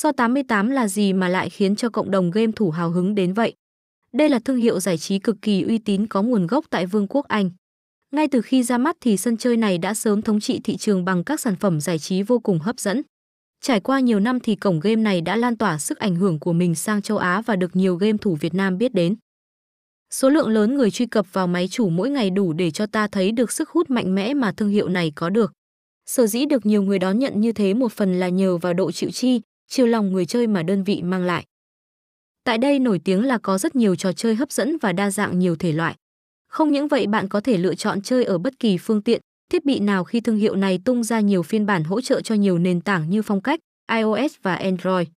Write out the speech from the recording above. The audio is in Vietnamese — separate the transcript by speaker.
Speaker 1: So 88 là gì mà lại khiến cho cộng đồng game thủ hào hứng đến vậy? Đây là thương hiệu giải trí cực kỳ uy tín có nguồn gốc tại Vương quốc Anh. Ngay từ khi ra mắt thì sân chơi này đã sớm thống trị thị trường bằng các sản phẩm giải trí vô cùng hấp dẫn. Trải qua nhiều năm thì cổng game này đã lan tỏa sức ảnh hưởng của mình sang châu Á và được nhiều game thủ Việt Nam biết đến. Số lượng lớn người truy cập vào máy chủ mỗi ngày đủ để cho ta thấy được sức hút mạnh mẽ mà thương hiệu này có được. Sở dĩ được nhiều người đón nhận như thế một phần là nhờ vào độ chịu chi, chiều lòng người chơi mà đơn vị mang lại. Tại đây nổi tiếng là có rất nhiều trò chơi hấp dẫn và đa dạng nhiều thể loại. Không những vậy bạn có thể lựa chọn chơi ở bất kỳ phương tiện, thiết bị nào khi thương hiệu này tung ra nhiều phiên bản hỗ trợ cho nhiều nền tảng như phong cách, iOS và Android.